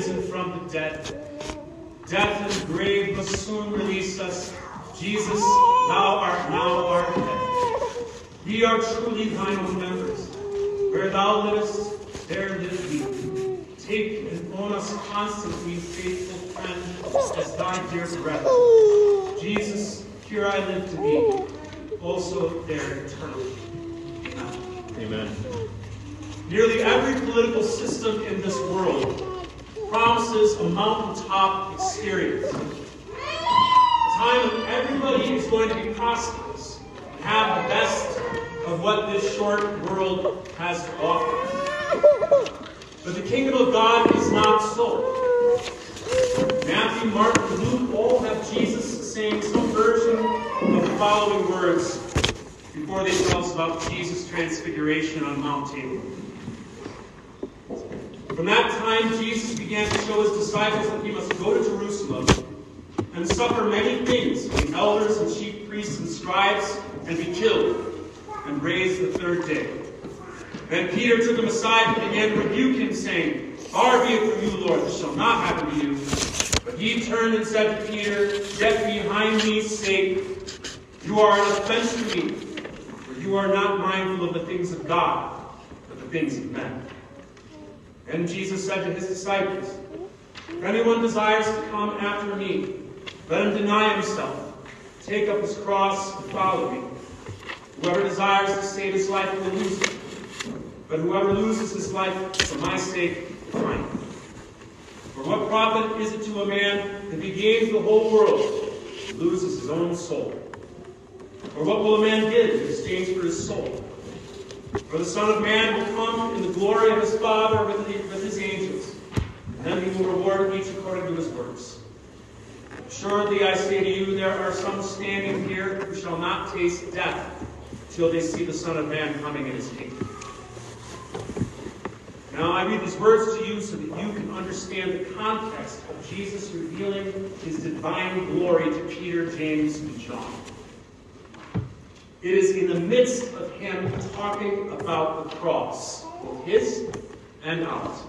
risen from the dead. Death and grave must soon release us. Jesus, thou art now our head. We are truly thine own members. Where thou livest, there live we. Take and own us constantly, faithful friend, as thy dear brother. Jesus, here I live to be, also there eternally. Amen. Amen. Nearly every political system in this world promises a mountaintop experience. A time when everybody is going to be prosperous and have the best of what this short world has to offer. But the kingdom of God is not so. Matthew, Mark, and Luke all have Jesus saying some version of the following words before they tell us about Jesus' transfiguration on Mount Tabor. From that time, Jesus began to show his disciples that he must go to Jerusalem and suffer many things from elders and chief priests and scribes and be killed and raised the third day. Then Peter took him aside and began to rebuke him, saying, Far be it from you, Lord, this shall not happen to you. But he turned and said to Peter, Get behind me, Satan. You are an offense to me, for you are not mindful of the things of God, but the things of men. Then Jesus said to his disciples, If anyone desires to come after me, let him deny himself, take up his cross, and follow me. Whoever desires to save his life will lose it. But whoever loses his life for my sake will find it. For what profit is it to a man if he gains the whole world and loses his own soul? Or what will a man give in exchange for his soul? For the Son of Man will come in the glory of his Father with, with his angels, and then he will reward each according to his works. Surely I say to you, there are some standing here who shall not taste death till they see the Son of Man coming in his kingdom. Now, I read these words to you so that you can understand the context of Jesus revealing his divine glory to Peter, James, and John. It is in the midst of him talking about the cross, both his and ours.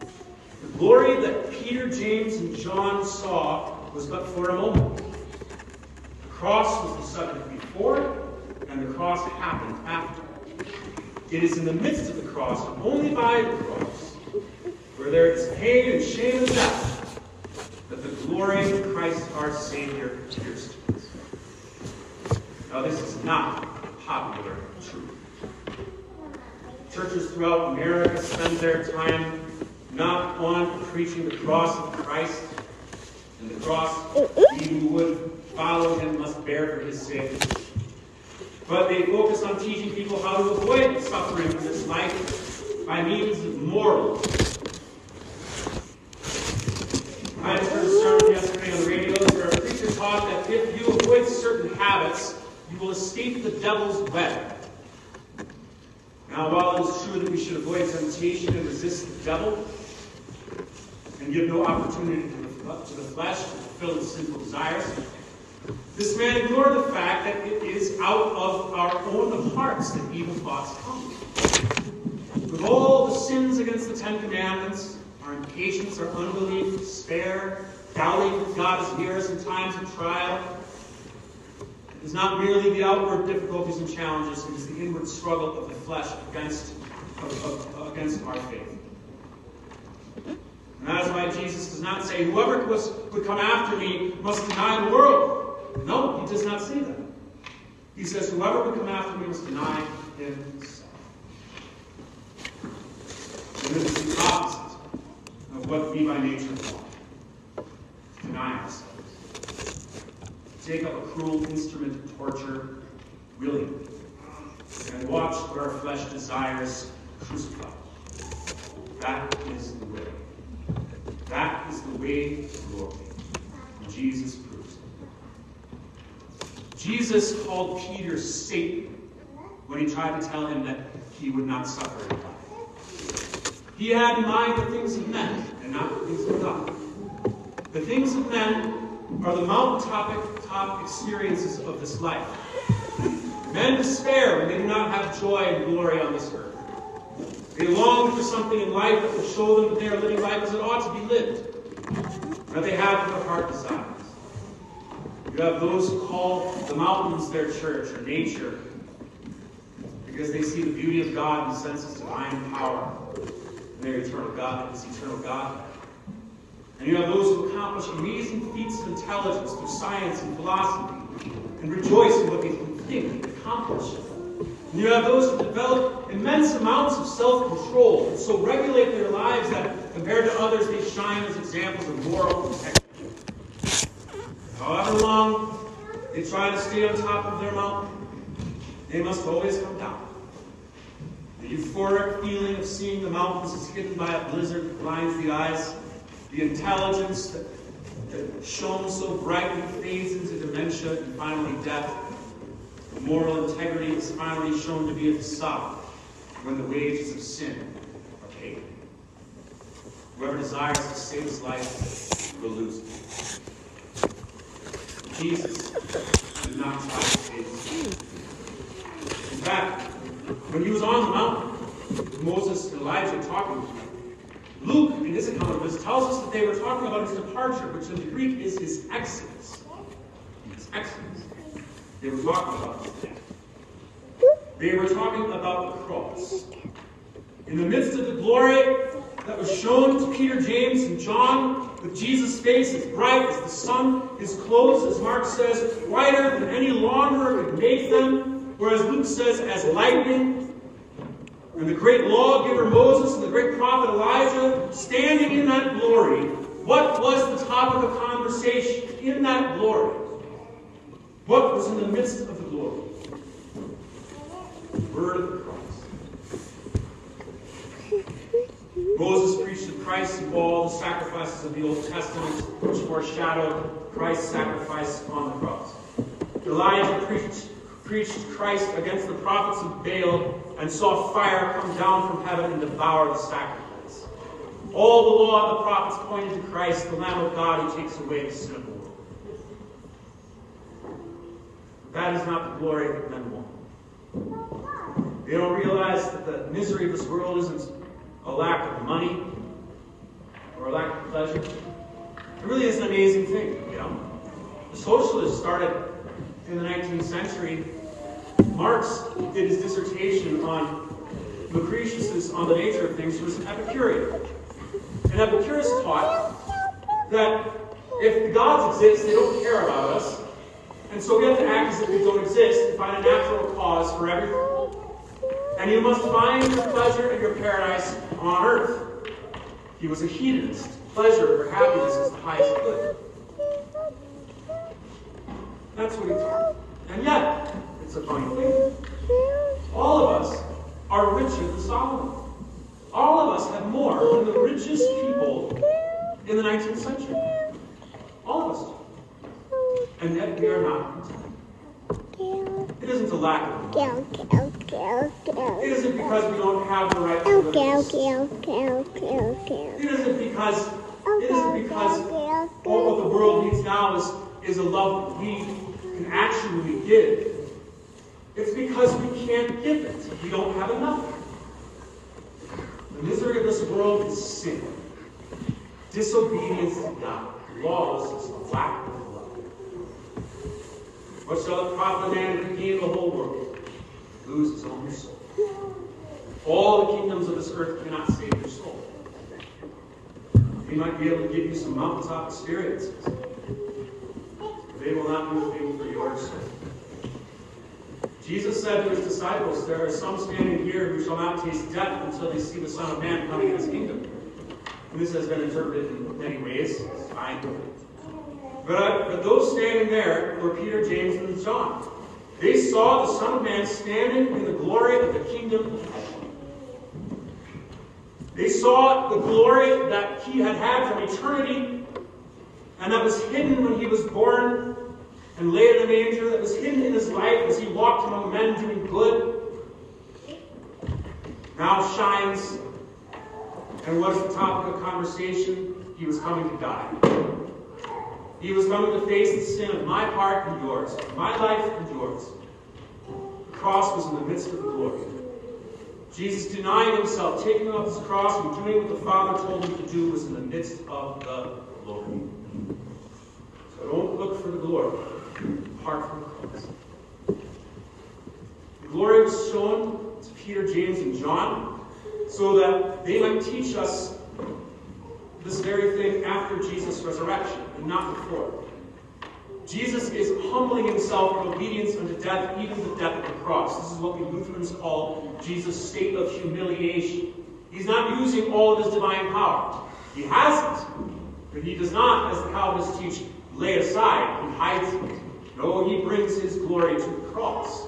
The glory that Peter, James, and John saw was but for a moment. The cross was the subject before, and the cross happened after. It is in the midst of the cross, and only by the cross, where there is pain and shame and death, that the glory of Christ our Savior appears to. Now, this is not popular truth. Churches throughout America spend their time not on preaching the cross of Christ and the cross he who would follow him must bear for his sake. But they focus on teaching people how to avoid suffering in this life by means of morals. I heard a sermon yesterday on the radio where a preacher taught that if you avoid certain habits, you will escape the devil's web. Now, while it is true that we should avoid temptation and resist the devil, and give no opportunity to the, flesh to fulfill its sinful desires, this man ignored the fact that it is out of our own hearts that evil thoughts come. With all the sins against the Ten Commandments, our impatience, our unbelief, despair, doubting that God is near us in times of trial, is not merely the outward difficulties and challenges, it is the inward struggle of the flesh against, of, of, against our faith. And that is why Jesus does not say, Whoever would come after me must deny the world. No, he does not say that. He says, Whoever would come after me must deny himself. And this is the opposite of what we by nature want. take up a cruel instrument of torture willingly and watch what our flesh desires crucified. That is the way. That is the way to glory. Jesus proves it. Jesus called Peter Satan when he tried to tell him that he would not suffer in life. He had in mind the things of men and not the things of God. The things of men are the mountaintop top experiences of this life. Men despair when they do not have joy and glory on this earth. They long for something in life that will show them that they are living life as it ought to be lived, that they have what their heart desires. You have those who call the mountains their church or nature because they see the beauty of God and sense His divine power and their eternal God, His eternal God. And you have those who accomplish amazing feats of intelligence through science and philosophy and rejoice in what they can think and accomplish. And you have those who develop immense amounts of self-control and so regulate their lives that compared to others they shine as examples of moral integrity. However long they try to stay on top of their mountain, they must always come down. The euphoric feeling of seeing the mountains is hidden by a blizzard that blinds the eyes the intelligence that, that shone so brightly fades into dementia and finally death. The moral integrity is finally shown to be a facade when the wages of sin are paid. Whoever desires to save his life will lose it. Jesus did not try to save his life. In fact, when he was on the mountain, Moses and Elijah talking Luke, in his account of this, tells us that they were talking about his departure, which in the Greek is his exodus. His exodus. They were talking about his death. They were talking about the cross. In the midst of the glory that was shown to Peter, James, and John, with Jesus' face as bright as the sun, his clothes, as Mark says, whiter than any launderer could make them, whereas Luke says, as lightning, and the great lawgiver Moses and the great prophet Elijah standing in that glory, what was the topic of conversation in that glory? What was in the midst of the glory? The word of the cross. Moses preached the Christ of all the sacrifices of the Old Testament, which foreshadowed Christ's sacrifice on the cross. Elijah preached, preached Christ against the prophets of Baal and saw fire come down from heaven and devour the sacrifice. All the law and the prophets pointed to Christ, the Lamb of God who takes away the sin of the world. That is not the glory that men want. They don't realize that the misery of this world isn't a lack of money or a lack of pleasure. It really is an amazing thing, you know. The socialists started in the 19th century Marx did his dissertation on Lucretius's on the nature of things, he was an Epicurean. And Epicurus taught that if the gods exist, they don't care about us. And so we have to act as if they don't exist and find a natural cause for everything. And you must find your pleasure and your paradise on earth. He was a hedonist. Pleasure or happiness is the highest good. That's what he taught. And yet, it's a funny thing. All of us are richer than Solomon. All of us have more than the richest people in the 19th century. All of us. And yet we are not content. It isn't a lack of. It isn't because we don't have the right to. It isn't because it isn't because all what the world needs now is, is a love that we can actually give. It's because we can't give it. We don't have enough. The misery of this world is sin, disobedience to God, lawlessness, lack of love. What shall it profit man if he gain the whole world, lose his own soul? All the kingdoms of this earth cannot save your soul. They might be able to give you some mountaintop experiences. but They will not do a thing for your soul. Jesus said to his disciples, There are some standing here who shall not taste death until they see the Son of Man coming in his kingdom. And this has been interpreted in many ways. Fine. But, uh, but those standing there were Peter, James, and John. They saw the Son of Man standing in the glory of the kingdom. They saw the glory that he had had from eternity and that was hidden when he was born and laid in a manger, that was hidden in his life as he walked among men doing good, now shines and was the topic of conversation. He was coming to die. He was coming to face the sin of my heart and yours, my life and yours. The cross was in the midst of the glory. Jesus denying himself, taking up his cross, and doing what the Father told him to do was in the midst of the glory. So don't look for the glory apart from cross. The glory was shown to Peter, James, and John so that they might teach us this very thing after Jesus' resurrection and not before. Jesus is humbling himself in obedience unto death, even the death of the cross. This is what we Lutherans call Jesus' state of humiliation. He's not using all of his divine power. He has it, but he does not, as the Calvinists teach, lay aside. He hides it. No, he brings his glory to the cross,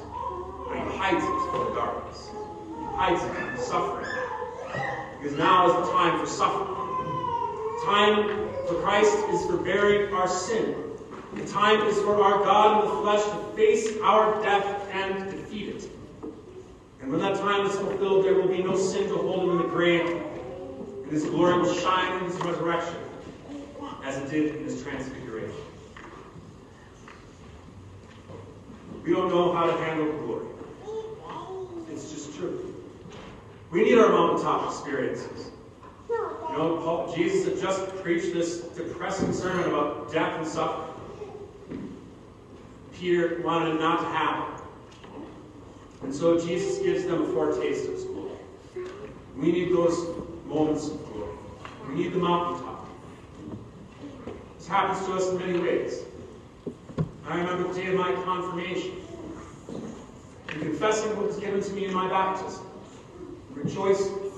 but he hides it from the darkness. He hides it from suffering. Because now is the time for suffering. Time for Christ is for bearing our sin. The time is for our God in the flesh to face our death and defeat it. And when that time is fulfilled, there will be no sin to hold him in the grave. And his glory will shine in his resurrection, as it did in his transfiguration. We don't know how to handle glory. It's just true. We need our mountaintop experiences. You know, Paul, Jesus had just preached this depressing sermon about death and suffering. Peter wanted it not to happen. And so Jesus gives them a foretaste of his glory. We need those moments of glory. We need the mountaintop. This happens to us in many ways. I remember the day of my confirmation and confessing what was given to me in my baptism, rejoicing.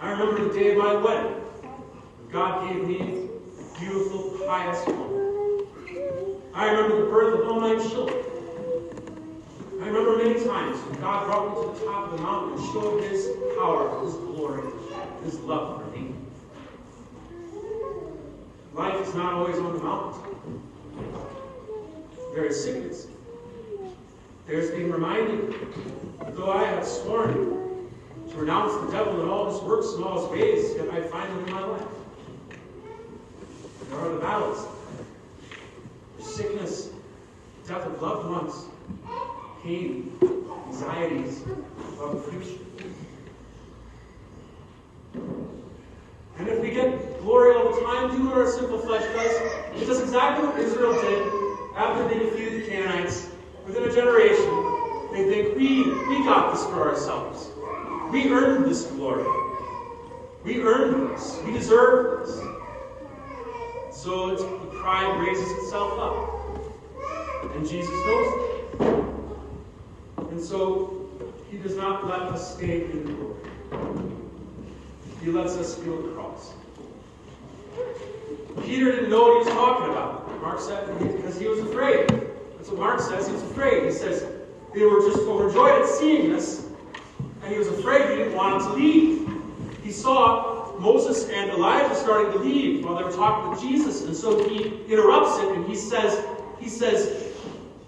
I remember the day of my wedding. when God gave me a beautiful, pious woman. I remember the birth of all my children. I remember many times when God brought me to the top of the mountain and showed His power, His glory, His love for me. Life is not always on the mountain. There is sickness. There's being reminded though I have sworn to renounce the devil and all his works and all his ways, yet I find them in my life. There are the battles. Sickness, death of loved ones, pain, anxieties of the future. And if we get glory all the time, do what our simple flesh does. It does exactly what Israel did after they defeated the Canaanites. Within a generation, they think, we, we got this for ourselves. We earned this glory. We earned this. We deserve this. So the pride raises itself up. And Jesus knows it. And so he does not let us stay in the glory. He lets us feel the cross. Peter didn't know what he was talking about. Mark said because he was afraid. That's what Mark says. He was afraid. He says they were just overjoyed at seeing this, and he was afraid. He didn't want him to leave. He saw Moses and Elijah starting to leave while they were talking with Jesus, and so he interrupts it and he says, he says,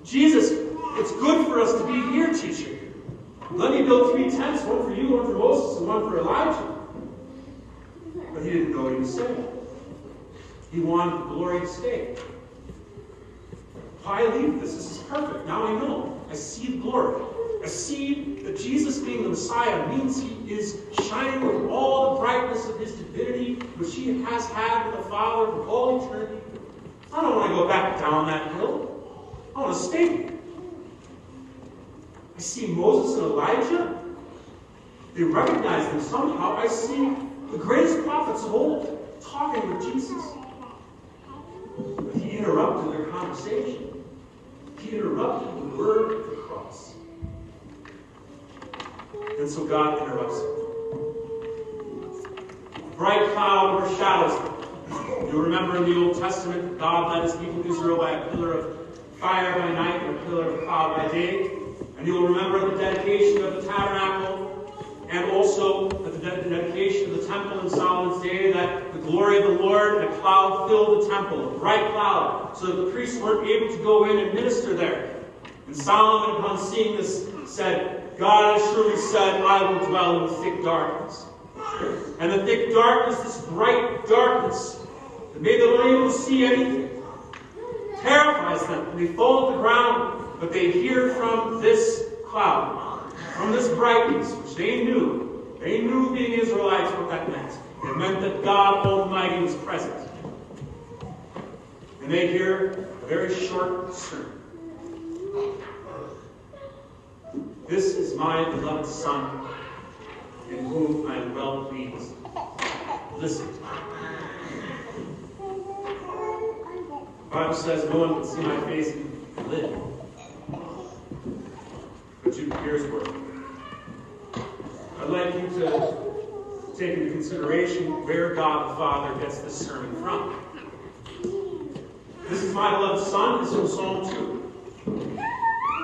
Jesus, it's good for us to be here, teacher. Let me build three tents, one for you, one for Moses, and one for Elijah. But he didn't know what he was saying. He wanted the glory to stay. Why I leave this? This is perfect. Now I know. I see the glory. I see that Jesus being the Messiah means he is shining with all the brightness of his divinity, which he has had with the Father for all eternity. I don't want to go back down that hill. I want to stay. I see Moses and Elijah. They recognize them somehow. I see the greatest prophets of old talking with Jesus. But he interrupted their conversation. He interrupted the word of the cross. And so God interrupts him. A bright cloud overshadows them. You will remember in the Old Testament, God led his people Israel by a pillar of fire by night and a pillar of cloud by day. And you will remember the dedication of the tabernacle and also at the dedication of the temple in Solomon's day that glory of the Lord, and a cloud filled the temple, a bright cloud, so that the priests weren't able to go in and minister there. And Solomon, upon seeing this, said, God has surely said, I will dwell in thick darkness. And the thick darkness, this bright darkness, that made them unable to see anything, terrifies them. And they fall to the ground, but they hear from this cloud, from this brightness, which they knew. They knew being Israelites what that meant. It meant that God Almighty was present. And they hear a very short sermon. This is my beloved Son, in whom I am well pleased. Listen The Bible says no one can see my face and live. But you, here's word. I'd like you to take into consideration where God the Father gets this sermon from. This is my beloved Son, is from Psalm 2.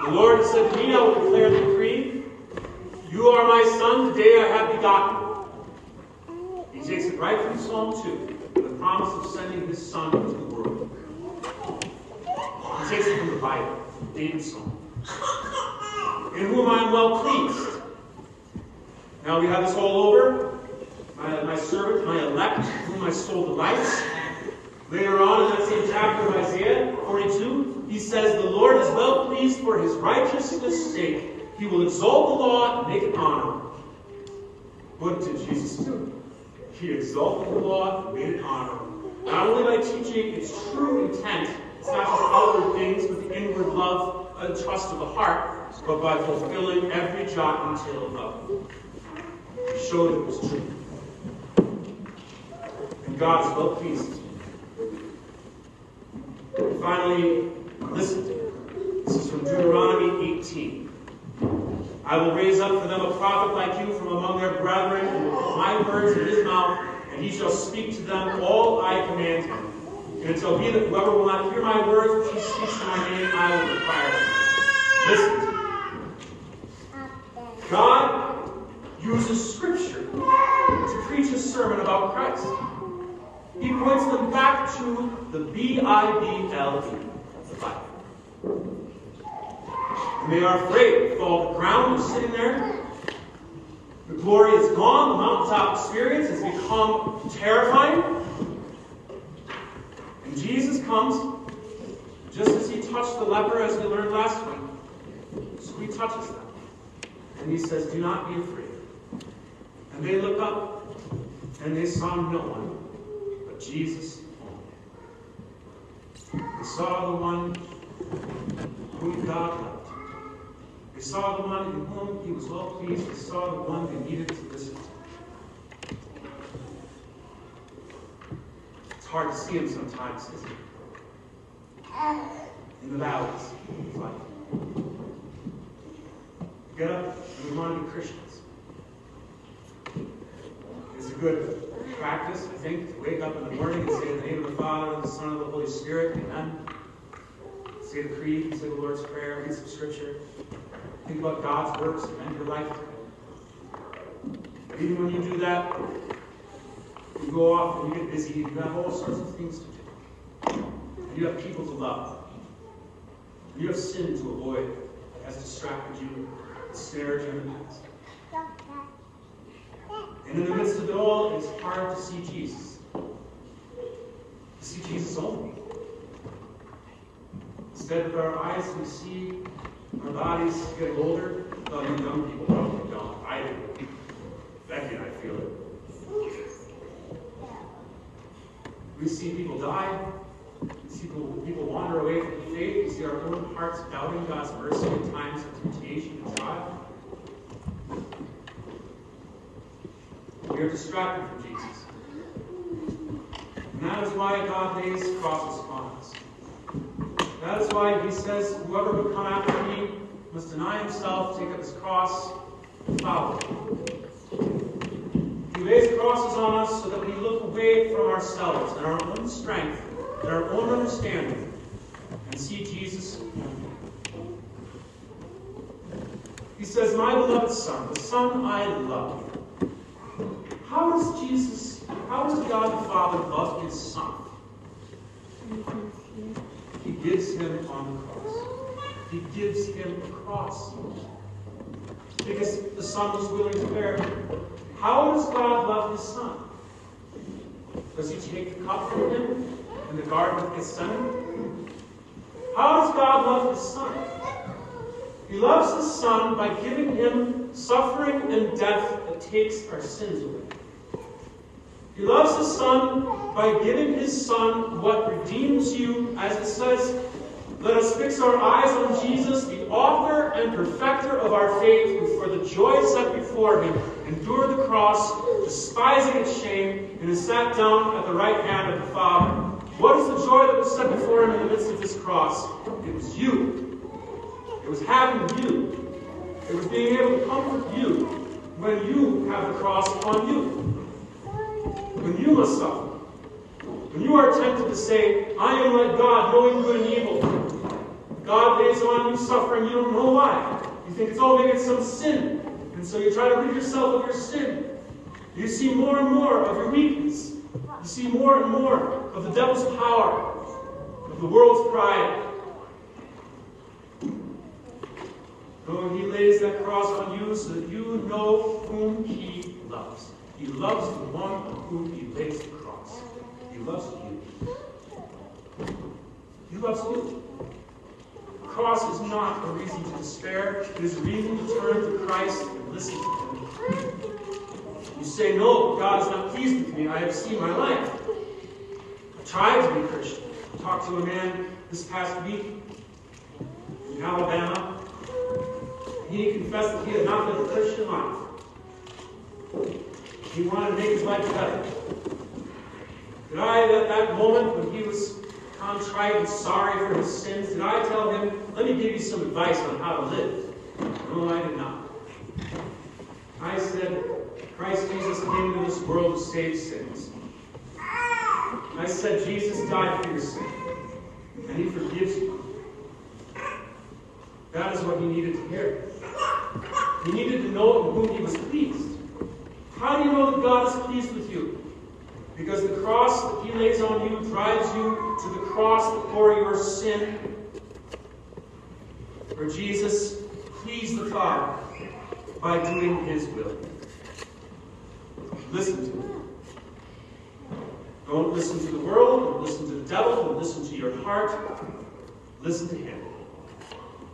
The Lord said to me, I will declare the decree. You are my son, today I have begotten. He takes it right from Psalm 2, the promise of sending his son into the world. He takes it from the Bible, David's song. In whom I am well pleased. Now we have this all over. My, my servant, my elect, whom my soul delights. Later on in that same chapter of Isaiah 42, he says, The Lord is well pleased for his righteousness' sake. He will exalt the law and make it honorable. What did Jesus do? He exalted the law and made it honorable. Not only by teaching its true intent, it's not just outward things, but the inward love and trust of the heart, but by fulfilling every jot and tittle of it. He showed it was true. And God is well pleased Finally, listen. This is from Deuteronomy 18. I will raise up for them a prophet like you from among their brethren, and will put my words in his mouth, and he shall speak to them all I command him. And it shall be that whoever will not hear my words which he speaks in my name, I will require him. Listen. God uses Scripture to preach a sermon about Christ. He points them back to the B-I-B-L-E, the Bible. And they are afraid fall to the ground and sitting there. The glory is gone. The mountaintop experience has become terrifying. And Jesus comes, just as he touched the leper, as we learned last week. So he touches them. And he says, Do not be afraid. And they look up, and they saw no one Jesus only. They saw the one whom God loved. They saw the one in whom he was well pleased. They saw the one they needed to listen to. It's hard to see him sometimes, isn't it? In the valleys of life. Get up and we want to be Christians. It's a good practice, I think, to wake up in the morning and say the name of the Father, and the Son, and the Holy Spirit, Amen. Say the creed, say the Lord's Prayer, read some scripture. Think about God's works, amend your life. Even when you do that, you go off and you get busy, you have all sorts of things to do. And you have people to love. And you have sin to avoid that has distracted you, snared you in the past. And in the midst of it all, it's hard to see Jesus. To see Jesus only. Instead, with our eyes, we see our bodies getting older. Well, you young people probably don't. I do. Becky and I feel it. We see people die. We see people, people wander away from the faith. We see our own hearts doubting God's mercy in times of temptation and trial. We are distracted from Jesus. And that is why God lays crosses upon us. That is why he says, Whoever would come after me must deny himself, take up his cross, and follow. He lays crosses on us so that we look away from ourselves and our own strength and our own understanding and see Jesus. He says, My beloved Son, the Son I love. How does Jesus, how does God the Father love his Son? He gives him on the cross. He gives him a cross. Because the Son was willing to bear it. How does God love his Son? Does he take the cup from him in the Garden of Gethsemane? How does God love his Son? He loves his Son by giving him suffering and death that takes our sins away. He loves his Son by giving his Son what redeems you, as it says, let us fix our eyes on Jesus, the author and perfecter of our faith, who for the joy set before him endured the cross, despising its shame, and is sat down at the right hand of the Father. What is the joy that was set before him in the midst of his cross? It was you. It was having you. It was being able to comfort you when you have the cross upon you. When you must suffer. When you are tempted to say, I am like God, knowing good and evil, God lays on you suffering, you don't know why. You think it's all maybe it's some sin. And so you try to rid yourself of your sin. You see more and more of your weakness. You see more and more of the devil's power, of the world's pride. No, he lays that cross on you so that you know whom he. He loves the one on whom he lays the cross. He loves you. He loves you cross is not a reason to despair. It is a reason to turn to Christ and listen to Him. You say, No, God is not pleased with me. I have seen my life. I tried to be Christian. I talked to a man this past week in Alabama. He confessed that he had not lived a Christian life. He wanted to make his life better. Did I, at that moment when he was contrite and sorry for his sins? Did I tell him, let me give you some advice on how to live? No, I did not. I said, Christ Jesus came into this world to save sins. I said, Jesus died for your sin, and he forgives you. That is what he needed to hear. He needed to know in whom he was pleased. How do you know that God is pleased with you? Because the cross that he lays on you drives you to the cross for your sin. For Jesus pleased the Father by doing his will. Listen to him. Don't listen to the world, don't listen to the devil, don't listen to your heart. Listen to him.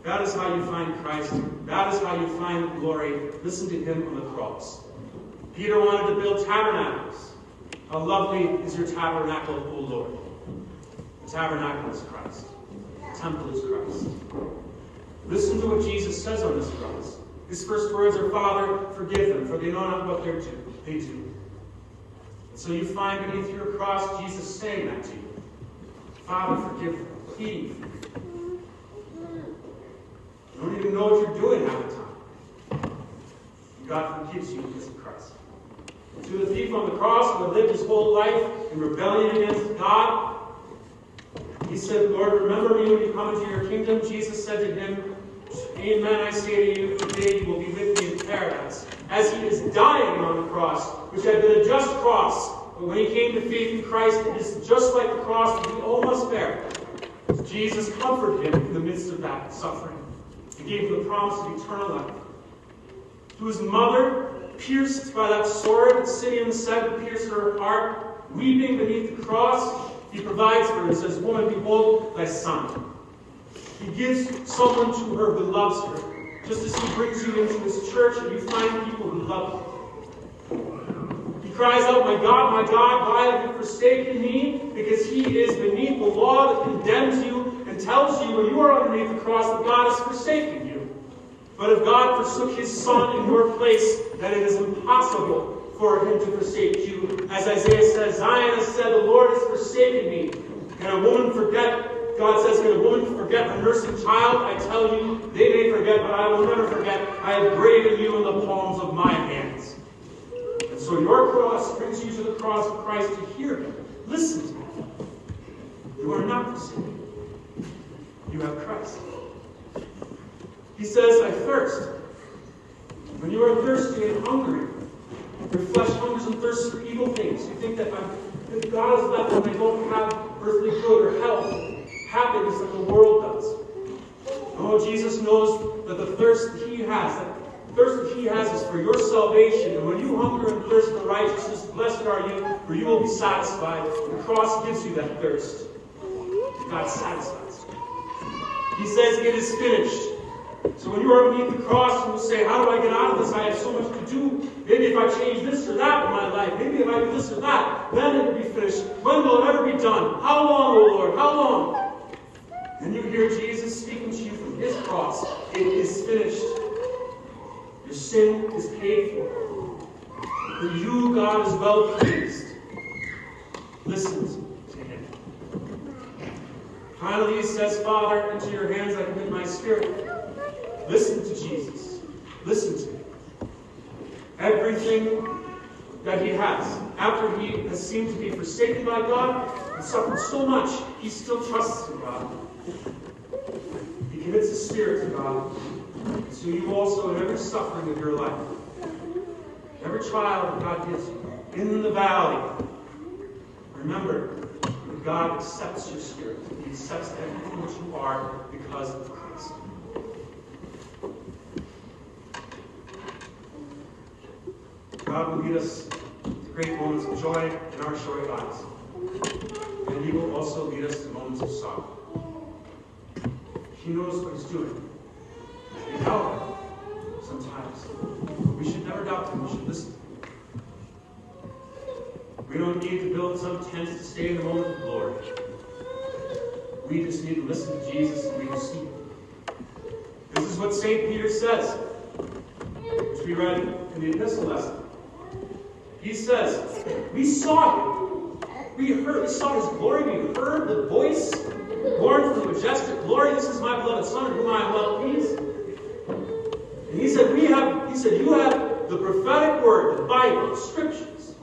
That is how you find Christ. That is how you find glory. Listen to him on the cross. Peter wanted to build tabernacles. How lovely is your tabernacle, O Lord. The tabernacle is Christ. The temple is Christ. Listen to what Jesus says on this cross. His first words are, Father, forgive them, for they know not what they're do. They do. And so you find beneath your cross Jesus saying that to you. Father, forgive them, pleading you. You don't even know what you're doing half the time. God forgives you because of Christ. To the thief on the cross who had lived his whole life in rebellion against God, he said, Lord, remember me when you come into your kingdom. Jesus said to him, Amen, I say to you, today you will be with me in paradise. As he is dying on the cross, which had been a just cross, but when he came to faith in Christ, it is just like the cross that we all must bear. Jesus comforted him in the midst of that suffering. He gave him the promise of eternal life. To his mother, pierced by that sword that Simeon said would pierce her heart, weeping beneath the cross, he provides for her and says, Woman, behold thy son. He gives someone to her who loves her, just as he brings you into his church and you find people who love you. He cries out, My God, my God, why have you forsaken me? Because he is beneath the law that condemns you and tells you when you are underneath the cross that God has forsaken you. But if God forsook his son in your place, then it is impossible for him to forsake you. As Isaiah says, Zion has said, The Lord has forsaken me. Can a woman forget? God says, Can a woman forget a nursing child? I tell you, they may forget, but I will never forget. I have graven you in the palms of my hands. And so your cross brings you to the cross of Christ to hear him. Listen to him. You are not forsaken. You have Christ. He says, I thirst. When you are thirsty and hungry, your flesh hungers and thirsts for evil things. You think that, that God is left when I don't have earthly good or health, happiness that the world does. Oh, Jesus knows that the thirst that He has, that thirst that He has is for your salvation. And when you hunger and thirst for righteousness, blessed are you, for you will be satisfied. The cross gives you that thirst. God satisfies. He says, It is finished. So when you are beneath the cross and you say, How do I get out of this? I have so much to do. Maybe if I change this or that in my life, maybe if I do this or that, then it will be finished. When will it ever be done? How long, O Lord? How long? And you hear Jesus speaking to you from his cross. It is finished. Your sin is paid for. For you, God is well pleased. Listen to him. Finally, he says, Father, into your hands I commit my spirit. Listen to Jesus. Listen to him. Everything that he has, after he has seemed to be forsaken by God and suffered so much, he still trusts in God. He commits his spirit to God. So you also, in every suffering of your life, every trial that God gives you, in the valley, remember that God accepts your spirit. He accepts everything that you are because of Christ. God will lead us to great moments of joy in our short lives. And He will also lead us to moments of sorrow. He knows what He's doing. We doubt Him sometimes. We should never doubt Him. We should listen. We don't need to build some tents to stay in the moment of glory. We just need to listen to Jesus and we will see. This is what St. Peter says, which we read in the epistle lesson. He says, We saw him. We heard, we saw his glory. We heard the voice born from the majestic glory. This is my beloved Son, in whom I am well pleased. And he said, We have, he said, you have the prophetic word, the Bible, the scriptures,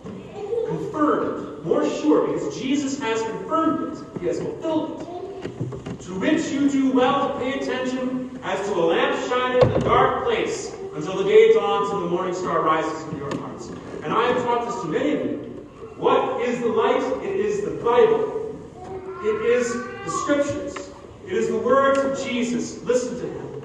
confirmed, more sure, because Jesus has confirmed it. He has fulfilled it. To which you do well to pay attention as to a lamp shining in a dark place until the day dawns and the morning star rises in your hearts. And I have taught this to many of you. What is the light? It is the Bible. It is the Scriptures. It is the words of Jesus. Listen to him.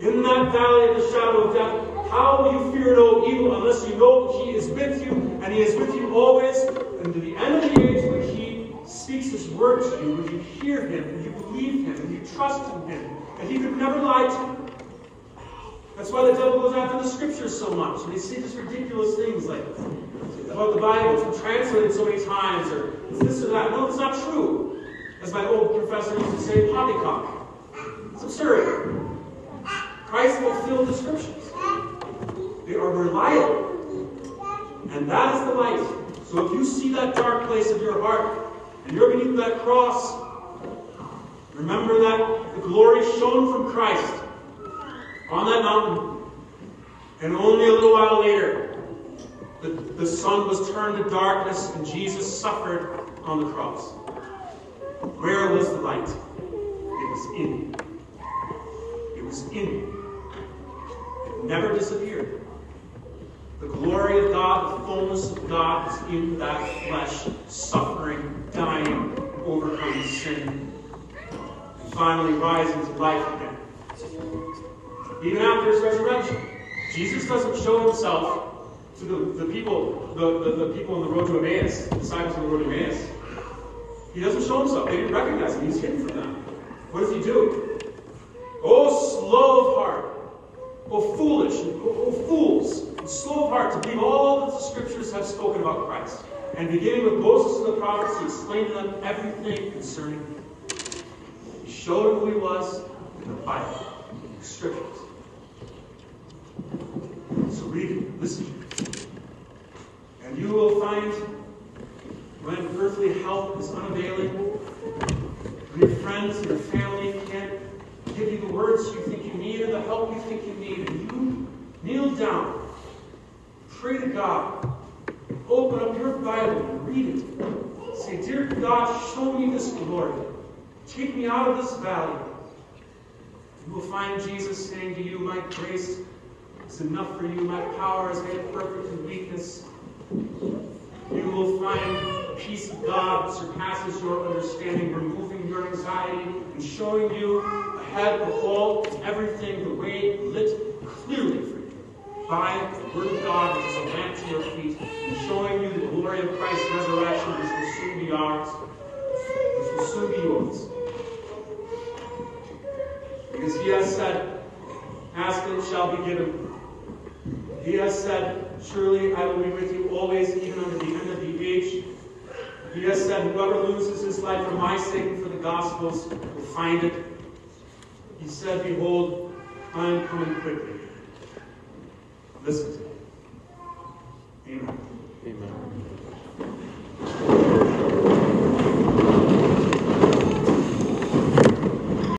In that valley of the shadow of death, how will you fear no evil unless you know He is with you, and He is with you always? And to the end of the age, when He speaks His word to you, when you hear Him, and you believe Him, and you trust in Him, and He could never lie to you, that's why the devil goes after the scriptures so much. And they say just ridiculous things like about the Bible. It's been translated so many times, or it's this or that. No, it's not true. As my old professor used to say, poppycock. It's absurd. Christ fulfilled the scriptures. They are reliable. And that is the light. So if you see that dark place of your heart, and you're beneath that cross, remember that the glory shone from Christ on that mountain. And only a little while later, the, the sun was turned to darkness and Jesus suffered on the cross. Where was the light? It was in. It was in. It never disappeared. The glory of God, the fullness of God is in that flesh, suffering, dying, overcoming sin, and finally rising to life again even after his resurrection. Jesus doesn't show himself to the, the people, the, the, the, people on the road to Emmaus, the disciples on the road to Emmaus. He doesn't show himself. They didn't recognize him. He's hidden from them. What does he do? Oh, slow of heart. Oh, foolish. Oh, oh fools. And slow of heart to believe all that the scriptures have spoken about Christ. And beginning with Moses and the prophets, he explained to them everything concerning him. He showed them who he was in the Bible, in the scriptures. Read it, listen. And you will find when earthly help is unavailing, when your friends and your family can't give you the words you think you need or the help you think you need, and you kneel down, Pray to God. Open up your Bible and read it. Say, Dear God, show me this glory. Take me out of this valley. You will find Jesus saying to you, My grace is enough for you. My power is made perfect in weakness. You will find peace of God that surpasses your understanding, removing your anxiety and showing you ahead of all everything the way lit clearly for you by the Word of God, which is a lamp to your feet, and showing you the glory of Christ's resurrection, which will soon be ours, which will soon be yours. Because he has said, Ask and it shall be given. He has said, Surely I will be with you always, even unto the end of the age. He has said, Whoever loses his life for my sake and for the gospel's will find it. He said, Behold, I am coming quickly. Listen to me. Amen. Amen.